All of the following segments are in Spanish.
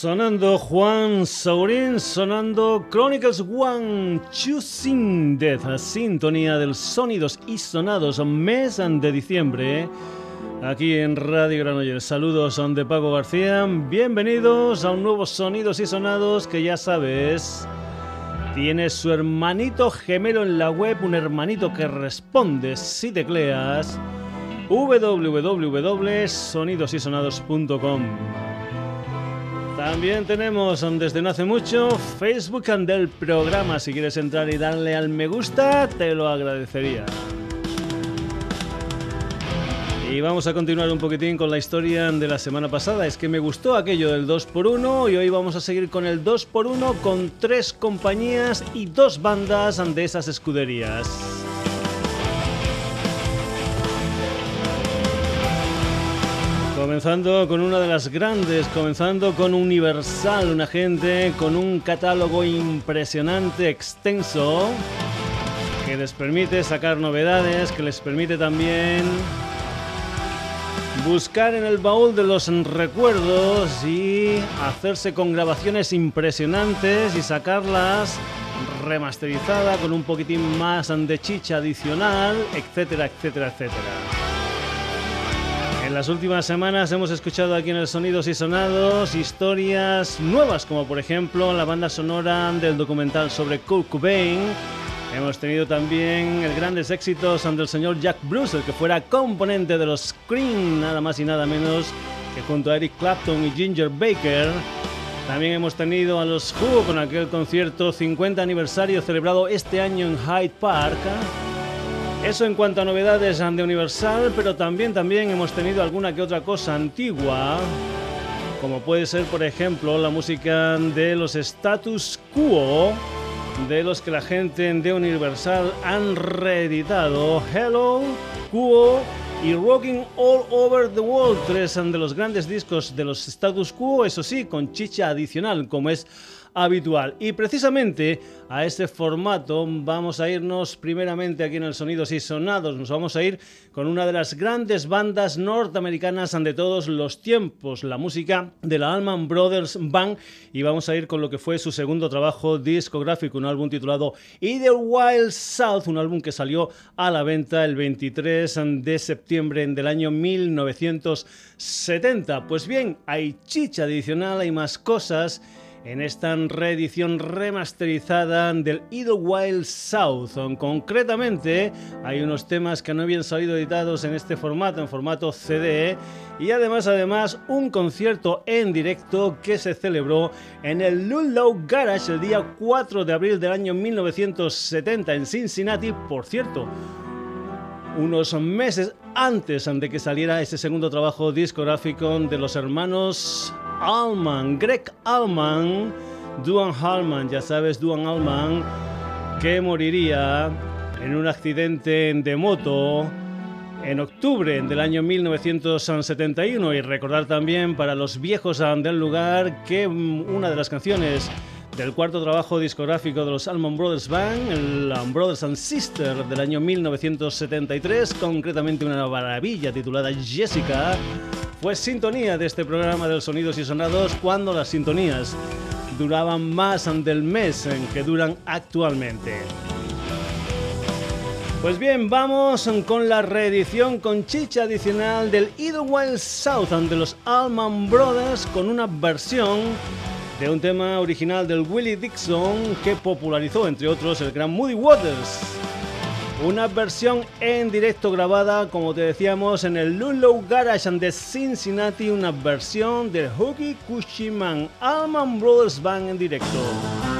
Sonando Juan Saurín, sonando Chronicles One, Choosing Death, sintonía del sonidos y sonados mes de diciembre. Aquí en Radio Granollers. Saludos son de Paco García. Bienvenidos a un nuevo Sonidos y Sonados que ya sabes. Tiene su hermanito gemelo en la web, un hermanito que responde si tecleas www.sonidosysonados.com. También tenemos desde no hace mucho Facebook del programa. Si quieres entrar y darle al me gusta, te lo agradecería. Y vamos a continuar un poquitín con la historia de la semana pasada. Es que me gustó aquello del 2x1 y hoy vamos a seguir con el 2x1 con tres compañías y dos bandas de esas escuderías. Comenzando con una de las grandes, comenzando con Universal, una gente con un catálogo impresionante, extenso, que les permite sacar novedades, que les permite también buscar en el baúl de los recuerdos y hacerse con grabaciones impresionantes y sacarlas remasterizada con un poquitín más de chicha adicional, etcétera, etcétera, etcétera. En las últimas semanas hemos escuchado aquí en el Sonidos y Sonados historias nuevas, como por ejemplo la banda sonora del documental sobre Kurt Cobain. Hemos tenido también el grandes éxitos del señor Jack Bruce, el que fuera componente de los Scream, nada más y nada menos que junto a Eric Clapton y Ginger Baker. También hemos tenido a los Who con aquel concierto 50 aniversario celebrado este año en Hyde Park. Eso en cuanto a novedades de Universal, pero también, también hemos tenido alguna que otra cosa antigua, como puede ser, por ejemplo, la música de los Status Quo, de los que la gente de Universal han reeditado. Hello, Quo y Rocking All Over the World, tres de los grandes discos de los Status Quo, eso sí, con chicha adicional, como es habitual. Y precisamente a este formato vamos a irnos primeramente aquí en el Sonidos y Sonados. Nos vamos a ir con una de las grandes bandas norteamericanas de todos los tiempos, la música de la Allman Brothers Band. Y vamos a ir con lo que fue su segundo trabajo discográfico, un álbum titulado Either Wild South, un álbum que salió a la venta el 23 de septiembre del año 1970. Pues bien, hay chicha adicional, hay más cosas en esta reedición remasterizada del Wild South. Concretamente, hay unos temas que no habían salido editados en este formato, en formato CD, y además, además, un concierto en directo que se celebró en el Ludlow Garage el día 4 de abril del año 1970 en Cincinnati, por cierto unos meses antes de que saliera ese segundo trabajo discográfico de los hermanos Allman, Greg Allman, Duan Allman, ya sabes, Duan Allman, que moriría en un accidente de moto en octubre del año 1971 y recordar también para los viejos del lugar que una de las canciones del cuarto trabajo discográfico de los Allman Brothers Band, el Brothers and Sisters del año 1973, concretamente una maravilla titulada Jessica, fue sintonía de este programa de los sonidos y sonados cuando las sintonías duraban más del mes en que duran actualmente. Pues bien, vamos con la reedición con chicha adicional del Wild South de los Allman Brothers con una versión de un tema original del Willie Dixon que popularizó, entre otros, el gran Moody Waters. Una versión en directo grabada, como te decíamos, en el Lulu Garage de Cincinnati, una versión del Hoogie Cushiman Allman Brothers Band en directo.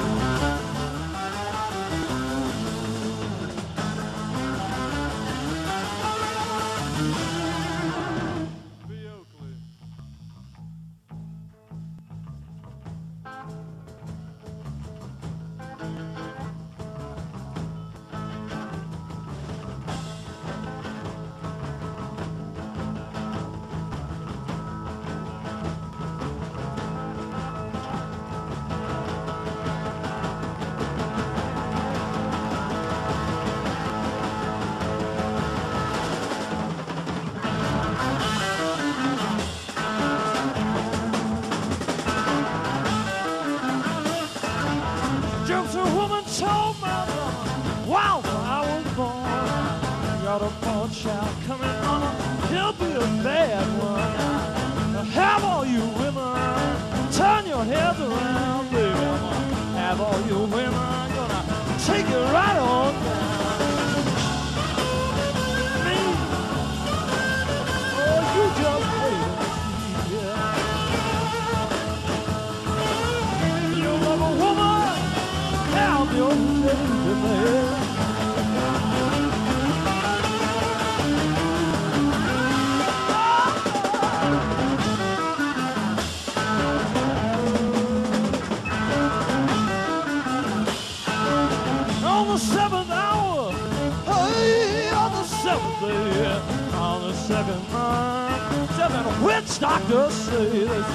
Doctors say this.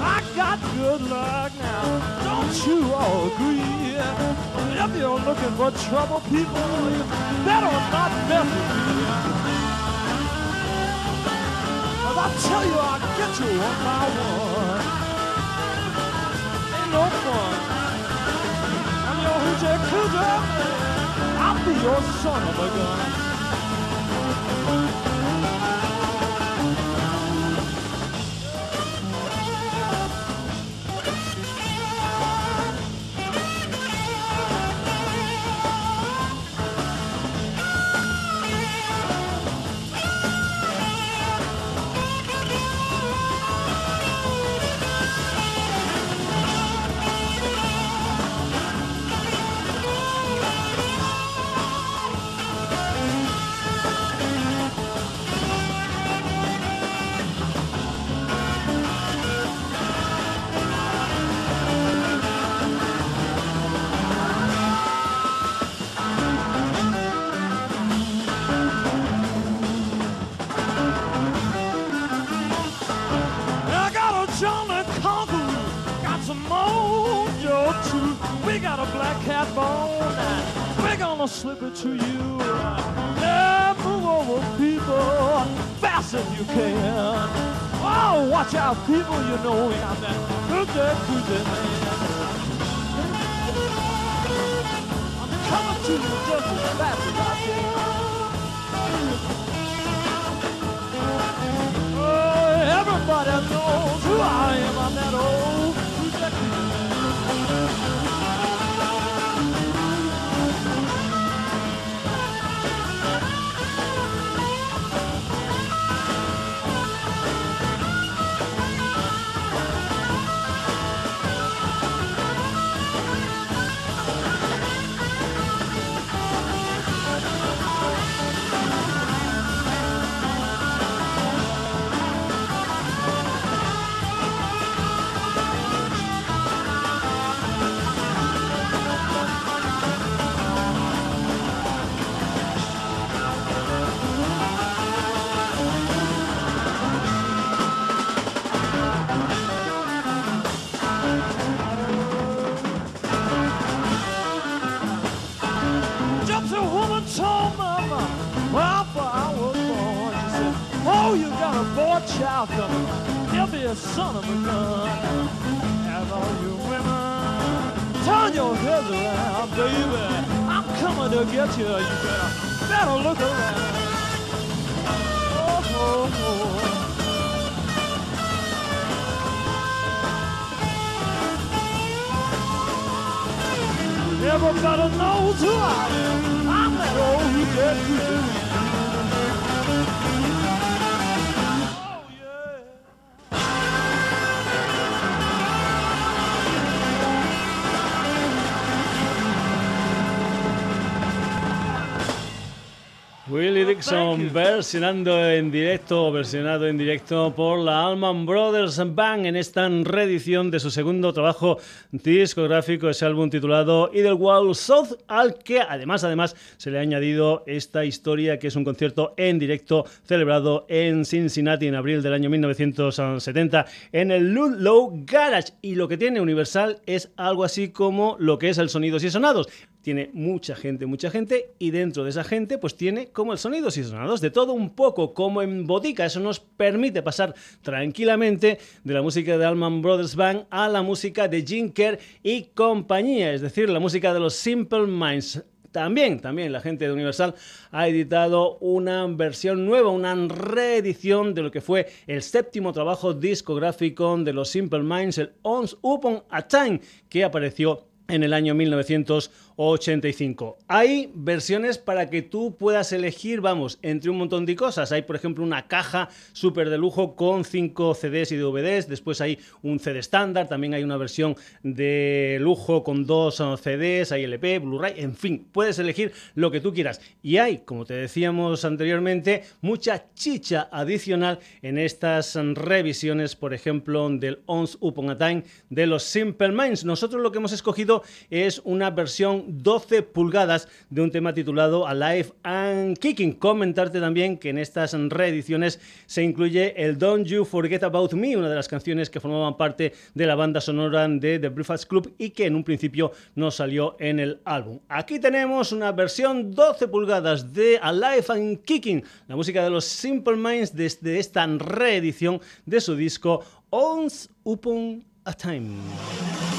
I got good luck now, don't you all agree? If you're looking for trouble, people, you better not mess with me. Cause I tell you, I'll get you one by one. Ain't no fun. I'm your hoochie coochie. I'll be your son of a gun. Gonna slip it to you. Yeah, move over, people, fast as you can. Oh, watch out, people, you know got that good, good, good man. I'm coming to you just as fast as I can. Oh, everybody knows who I am. I'm that old boy child coming. He'll be a son of a gun. Have all you women, turn your heads around, baby. I'm coming to get you. You better, better look around. Oh, oh, oh. Everybody knows who I am. I'm that old dead Willie Dixon versionando en directo, versionado en directo por la Allman Brothers Band en esta reedición de su segundo trabajo discográfico, ese álbum titulado Idlewild South, al que además, además se le ha añadido esta historia que es un concierto en directo celebrado en Cincinnati en abril del año 1970 en el Ludlow Garage. Y lo que tiene Universal es algo así como lo que es el Sonidos y Sonados tiene mucha gente, mucha gente, y dentro de esa gente, pues tiene como el sonidos y sonados, de todo un poco, como en botica. Eso nos permite pasar tranquilamente de la música de Allman Brothers Band a la música de Jim Kerr y compañía, es decir, la música de los Simple Minds también, también la gente de Universal ha editado una versión nueva, una reedición de lo que fue el séptimo trabajo discográfico de los Simple Minds, el Once Upon a Time, que apareció en el año 1985. Hay versiones para que tú puedas elegir, vamos, entre un montón de cosas. Hay, por ejemplo, una caja súper de lujo con 5 CDs y DVDs. Después hay un CD estándar. También hay una versión de lujo con dos uh, CDs. Hay LP, Blu-ray. En fin, puedes elegir lo que tú quieras. Y hay, como te decíamos anteriormente, mucha chicha adicional en estas revisiones, por ejemplo, del Once Upon a Time de los Simple Minds. Nosotros lo que hemos escogido es una versión 12 pulgadas de un tema titulado Alive and Kicking. Comentarte también que en estas reediciones se incluye el Don't You Forget About Me, una de las canciones que formaban parte de la banda sonora de The Breakfast Club y que en un principio no salió en el álbum. Aquí tenemos una versión 12 pulgadas de Alive and Kicking, la música de los Simple Minds desde esta reedición de su disco Once Upon a Time.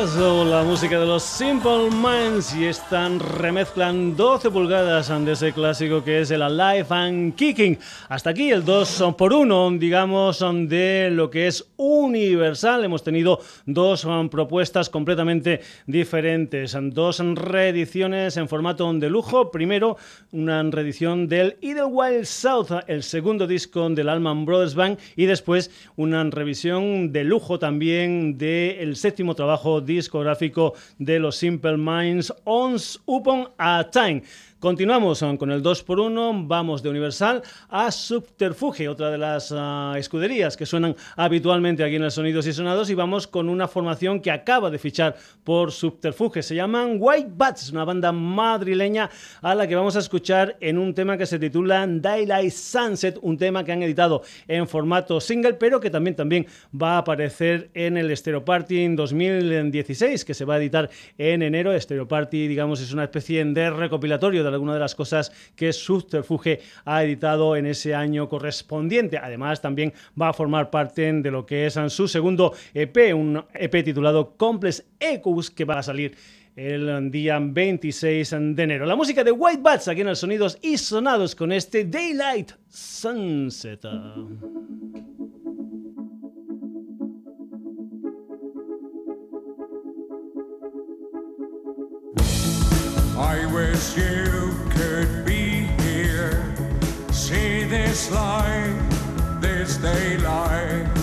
Desde Glasgow, la música de los Simple Minds y están remezclan 12 pulgadas de ese clásico que es el Alive and Kicking. Hasta aquí el 2 por 1, digamos, de lo que es universal. Hemos tenido dos propuestas completamente diferentes, dos reediciones en formato de lujo. Primero, una reedición del Idlewild South, el segundo disco del Allman Brothers Band y después una revisión de lujo también del séptimo trabajo discográfico de los Simple Minds, Once Upon a Time. Continuamos um, con el 2x1, vamos de Universal a Subterfuge, otra de las uh, escuderías que suenan habitualmente aquí en el Sonidos y Sonados, y vamos con una formación que acaba de fichar por Subterfuge. Se llaman White Bats, una banda madrileña a la que vamos a escuchar en un tema que se titula Daylight Sunset, un tema que han editado en formato single, pero que también, también va a aparecer en el Stereo Party en 2016, que se va a editar en enero. Stereo Party, digamos, es una especie de recopilatorio de alguna de las cosas que Subterfuge ha editado en ese año correspondiente. Además, también va a formar parte de lo que es su segundo EP, un EP titulado Complex Echoes, que va a salir el día 26 de enero. La música de White Bats aquí en el Sonidos y Sonados con este Daylight Sunset. I wish you this light, this daylight,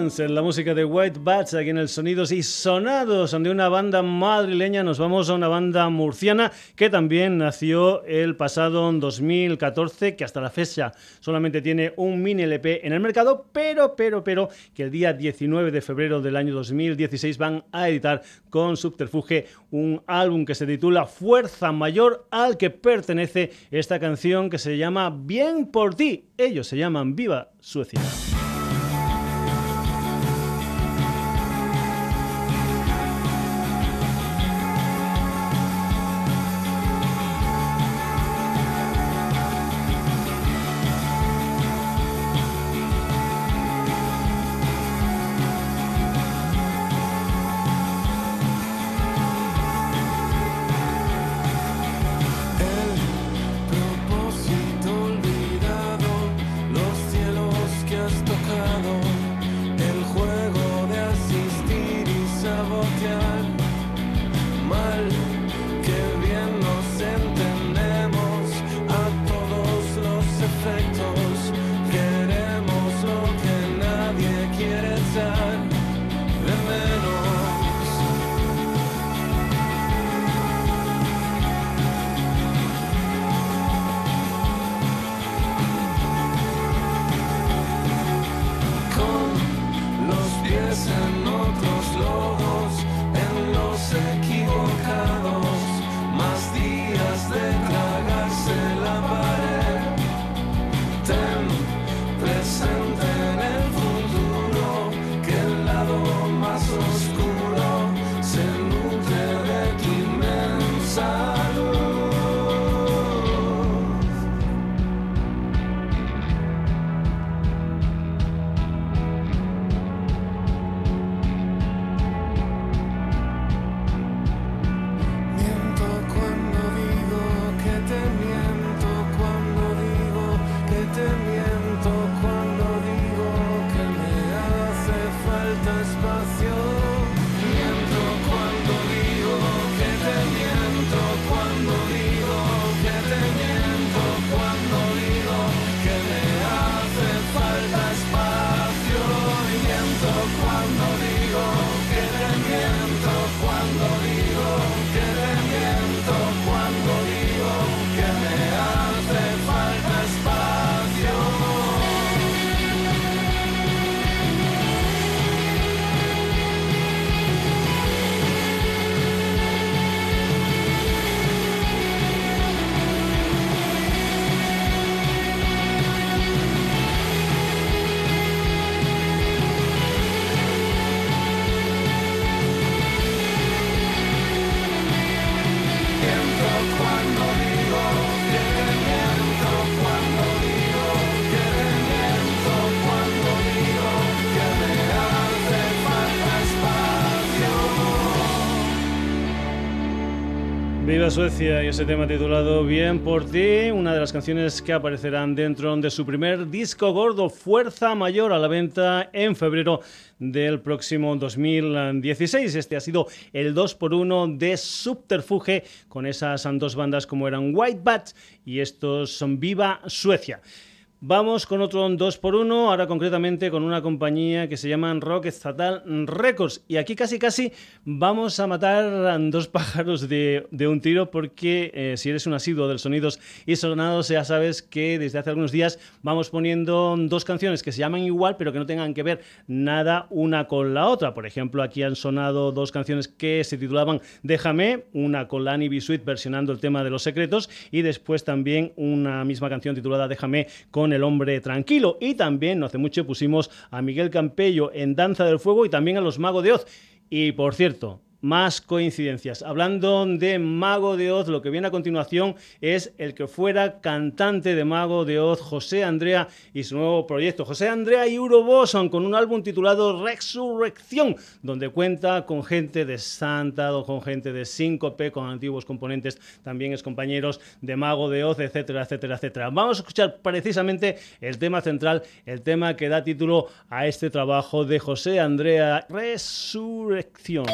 En la música de White Bats, aquí en el Sonidos y Sonados, de una banda madrileña nos vamos a una banda murciana que también nació el pasado 2014, que hasta la fecha solamente tiene un mini LP en el mercado, pero, pero, pero, que el día 19 de febrero del año 2016 van a editar con Subterfuge un álbum que se titula Fuerza Mayor, al que pertenece esta canción que se llama Bien por ti. Ellos se llaman Viva Suecia. Suecia y ese tema titulado Bien por ti, una de las canciones que aparecerán dentro de su primer disco gordo, Fuerza Mayor, a la venta en febrero del próximo 2016. Este ha sido el 2x1 de Subterfuge con esas dos bandas como eran White Bat y estos son Viva Suecia. Vamos con otro 2x1, ahora concretamente con una compañía que se llama Rock Estatal Records. Y aquí casi casi vamos a matar dos pájaros de, un tiro porque eh, si eres un asiduo del sonidos y sonados ya sabes que desde hace algunos días vamos poniendo dos canciones que se llaman igual pero que no tengan que ver nada una con la otra. Por ejemplo, aquí han sonado dos canciones que se titulaban Déjame, una con Lani B. versionando el tema de los secretos y después también una misma canción titulada Déjame con el Hombre Tranquilo. Y también, no hace mucho, pusimos a Miguel Campello en Danza del Fuego y también a los Magos de Oz. Y por cierto, más coincidencias. Hablando de Mago de Oz, lo que viene a continuación es el que fuera cantante de Mago de Oz, José Andrea, y su nuevo proyecto. José Andrea y Boson con un álbum titulado Resurrección, donde cuenta con gente de Santa, con gente de Síncope, con antiguos componentes, también es compañeros de Mago de Oz, etcétera, etcétera, etcétera. Vamos a escuchar precisamente el tema central, el tema que da título a este trabajo de José Andrea, Resurrección.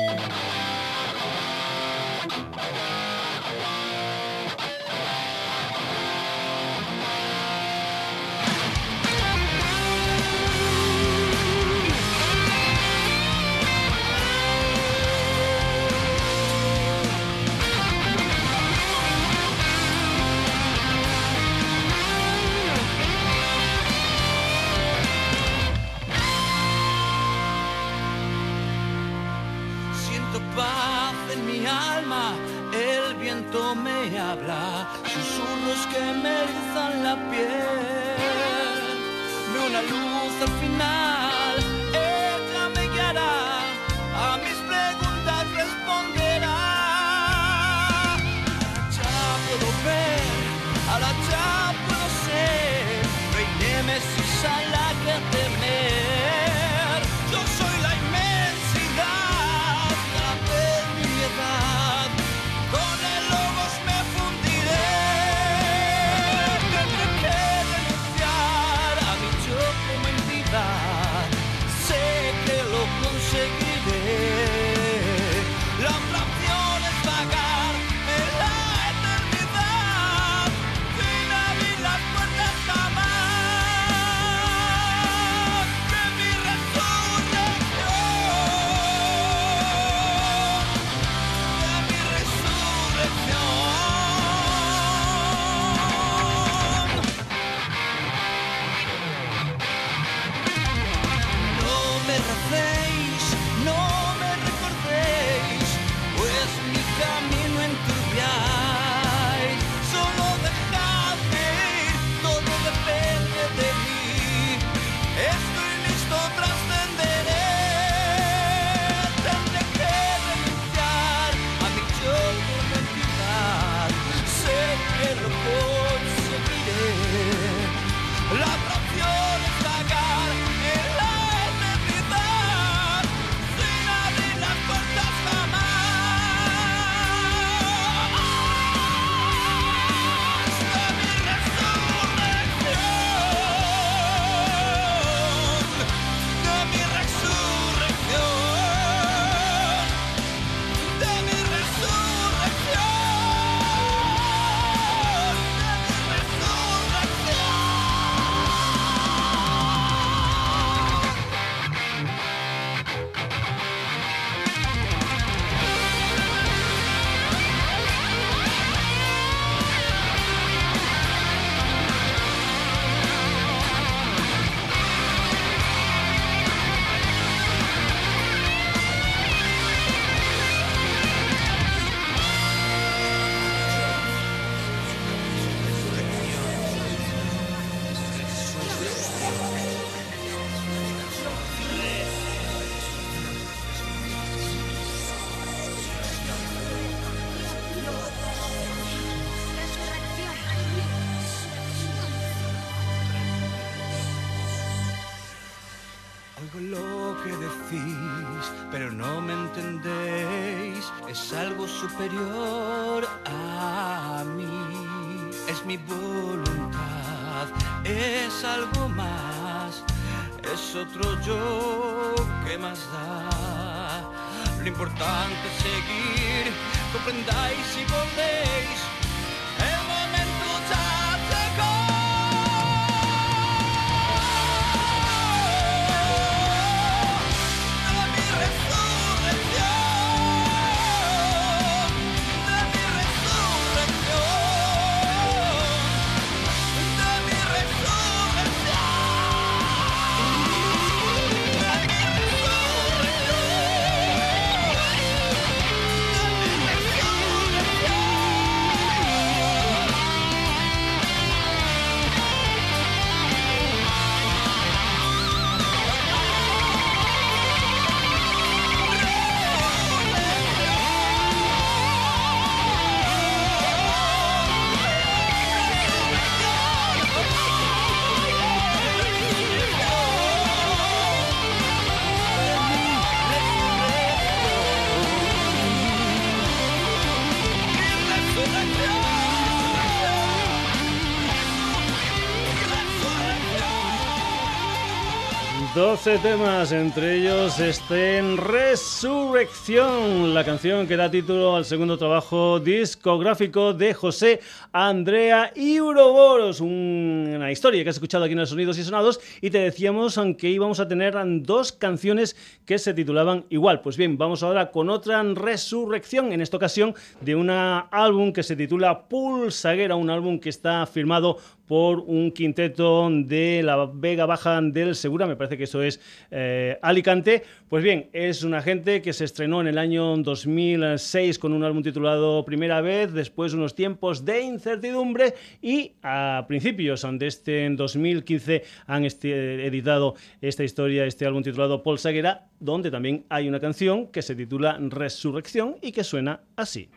Superior a mí. Es mi voluntad, es algo más. Es otro yo que más da. Lo importante es seguir, comprendáis y volvéis. temas, entre ellos este en Resurrección, la canción que da título al segundo trabajo discográfico de José Andrea Uroboros, una historia que has escuchado aquí en los Sonidos y Sonados y te decíamos aunque íbamos a tener dos canciones que se titulaban igual. Pues bien, vamos ahora con otra Resurrección, en esta ocasión de un álbum que se titula Pulsaguera, un álbum que está firmado por un quinteto de la Vega Baja del Segura, me parece que eso es eh, Alicante. Pues bien, es una gente que se estrenó en el año 2006 con un álbum titulado Primera vez, después unos tiempos de incertidumbre y a principios de este 2015 han este, editado esta historia, este álbum titulado Paul Saguera, donde también hay una canción que se titula Resurrección y que suena así.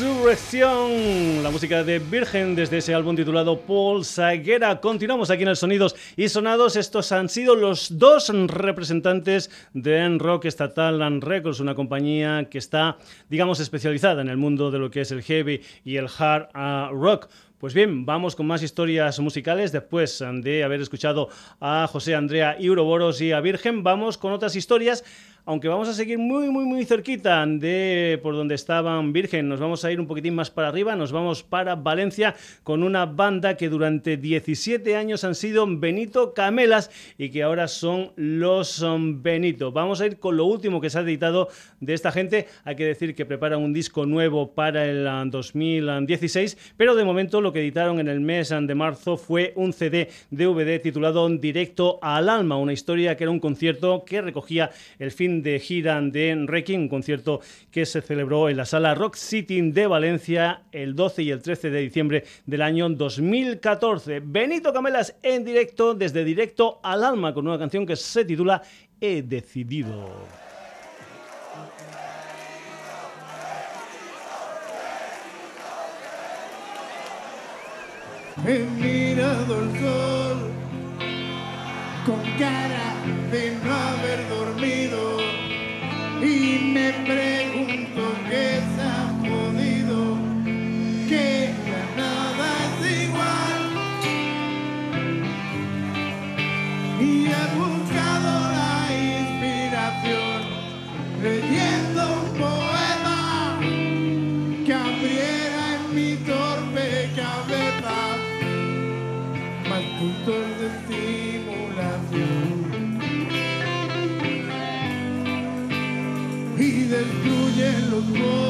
Resurrección, la música de Virgen desde ese álbum titulado Paul Saguera. Continuamos aquí en el Sonidos y Sonados. Estos han sido los dos representantes de Rock Estatal Records, una compañía que está, digamos, especializada en el mundo de lo que es el heavy y el hard uh, rock. Pues bien, vamos con más historias musicales. Después de haber escuchado a José Andrea Uroboros y a Virgen, vamos con otras historias aunque vamos a seguir muy, muy, muy cerquita de por donde estaban Virgen, nos vamos a ir un poquitín más para arriba, nos vamos para Valencia con una banda que durante 17 años han sido Benito Camelas y que ahora son los Benito. Vamos a ir con lo último que se ha editado de esta gente. Hay que decir que preparan un disco nuevo para el 2016, pero de momento lo que editaron en el mes de marzo fue un CD DVD titulado Directo al Alma, una historia que era un concierto que recogía el fin de gira de Requiem, un concierto que se celebró en la sala Rock City de Valencia el 12 y el 13 de diciembre del año 2014. Benito Camelas en directo, desde directo al alma, con una canción que se titula He decidido. He mirado el sol con cara de no haber dormido y me pregunto world.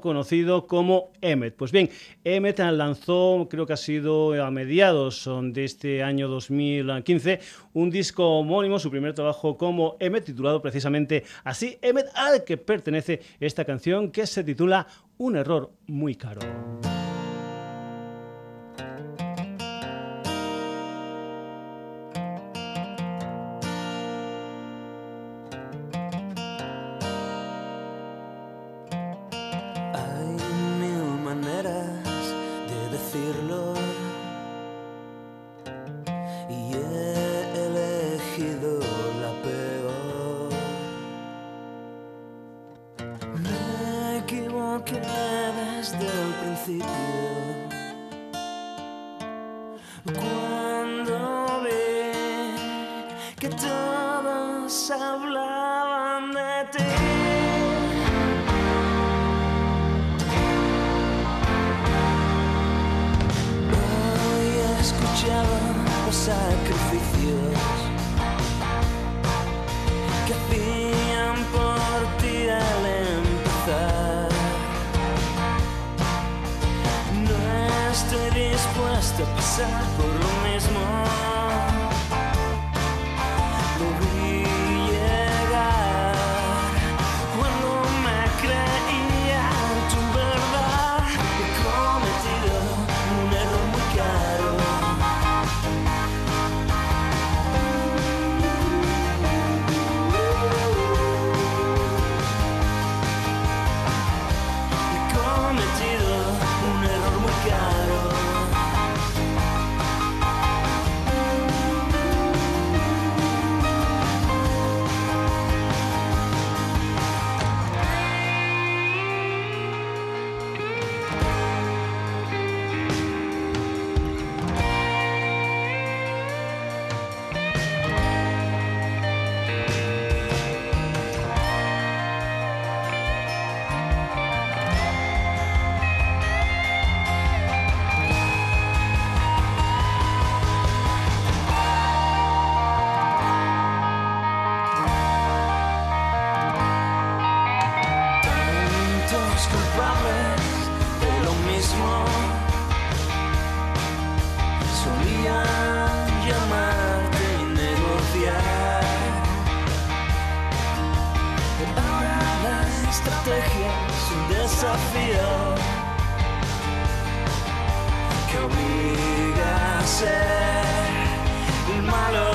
Conocido como Emmet. Pues bien, Emmet lanzó, creo que ha sido a mediados de este año 2015, un disco homónimo, su primer trabajo como Emmet, titulado precisamente así, Emmet, al que pertenece esta canción que se titula Un error muy caro. gusta pasar por lo mismo. malo.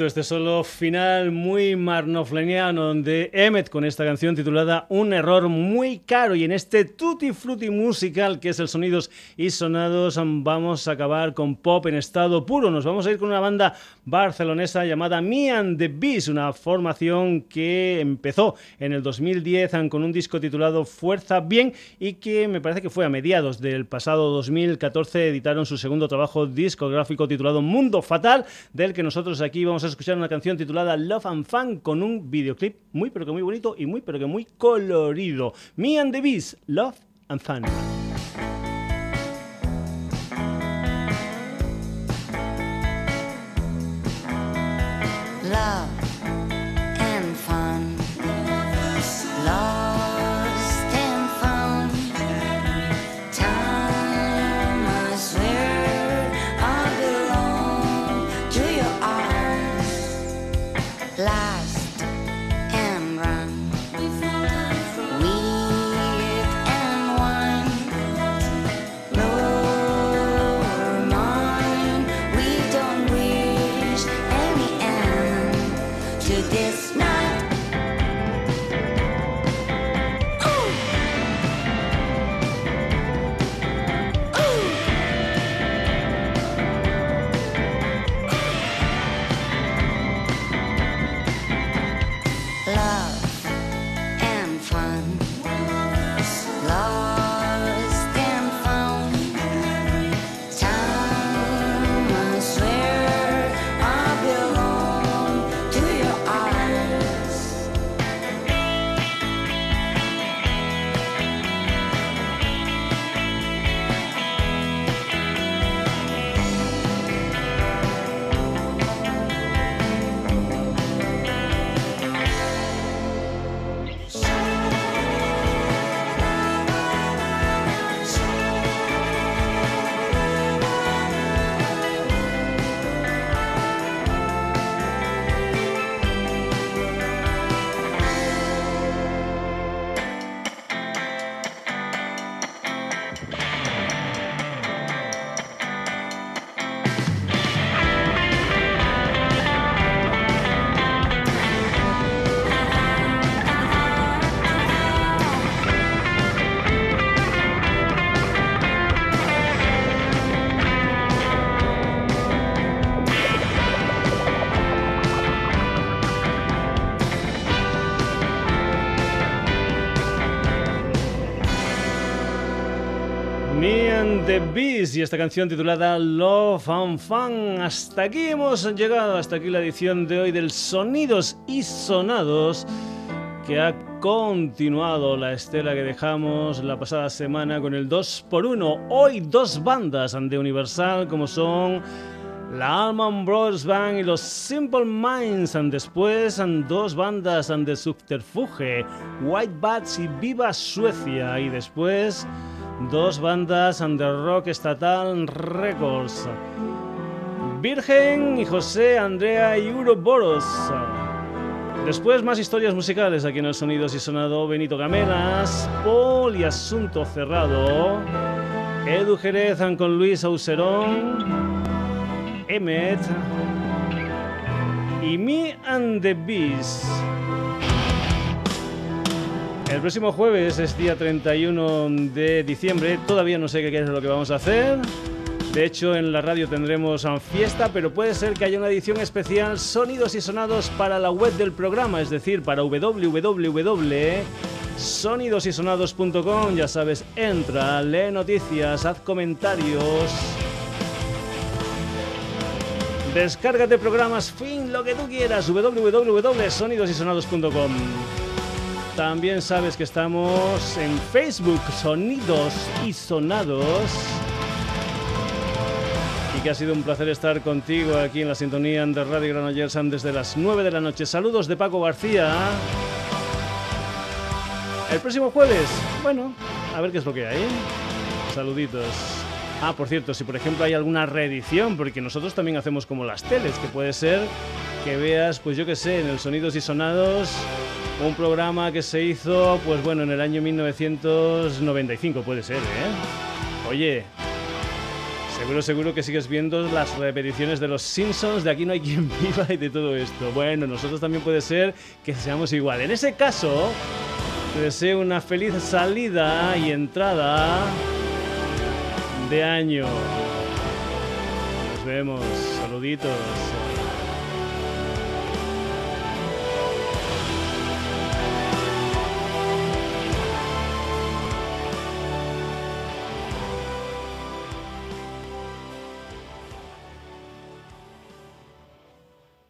Bonito este solo final muy marnofleniano de Emmet con esta canción titulada Un error muy caro y en este tutti frutti musical que es el Sonidos y Sonados vamos a acabar con pop en estado puro. Nos vamos a ir con una banda barcelonesa llamada Me and the Beast, una formación que empezó en el 2010 con un disco titulado Fuerza Bien y que me parece que fue a mediados del pasado 2014 editaron su segundo trabajo discográfico titulado Mundo Fatal del que nosotros aquí vamos a escuchar una canción titulada Love and Fun con un videoclip muy pero que muy bonito y muy pero que muy colorido. Me and the Beast, Love and Fun. The Beast y esta canción titulada Love and Fun. Hasta aquí hemos llegado, hasta aquí la edición de hoy del Sonidos y Sonados que ha continuado la estela que dejamos la pasada semana con el 2x1. Hoy dos bandas de Universal como son la Alman Brothers Band y los Simple Minds. Después dos bandas de Subterfuge, White Bats y Viva Suecia. Y después dos bandas under rock estatal Records. Virgen y José Andrea y Uroboros. Después más historias musicales aquí en el Sonidos y Sonado Benito Gamelas, Paul y Asunto Cerrado, Edu Jerez con Luis Auserón, Emmet y Me and the Beast. El próximo jueves es día 31 de diciembre. Todavía no sé qué es lo que vamos a hacer. De hecho, en la radio tendremos fiesta, pero puede ser que haya una edición especial sonidos y sonados para la web del programa, es decir, para www.sonidosysonados.com. Ya sabes, entra, lee noticias, haz comentarios. Descárgate programas, fin, lo que tú quieras, www.sonidosysonados.com. También sabes que estamos en Facebook, Sonidos y Sonados. Y que ha sido un placer estar contigo aquí en la sintonía de Radio Granollers desde las 9 de la noche. Saludos de Paco García. El próximo jueves, bueno, a ver qué es lo que hay. Saluditos. Ah, por cierto, si por ejemplo hay alguna reedición, porque nosotros también hacemos como las teles, que puede ser que veas, pues yo qué sé, en el Sonidos y Sonados un programa que se hizo, pues bueno, en el año 1995 puede ser, ¿eh? Oye, Seguro, seguro que sigues viendo las repeticiones de los Simpsons, de aquí no hay quien viva y de todo esto. Bueno, nosotros también puede ser que seamos igual. En ese caso, te deseo una feliz salida y entrada de año. Nos vemos. Saluditos.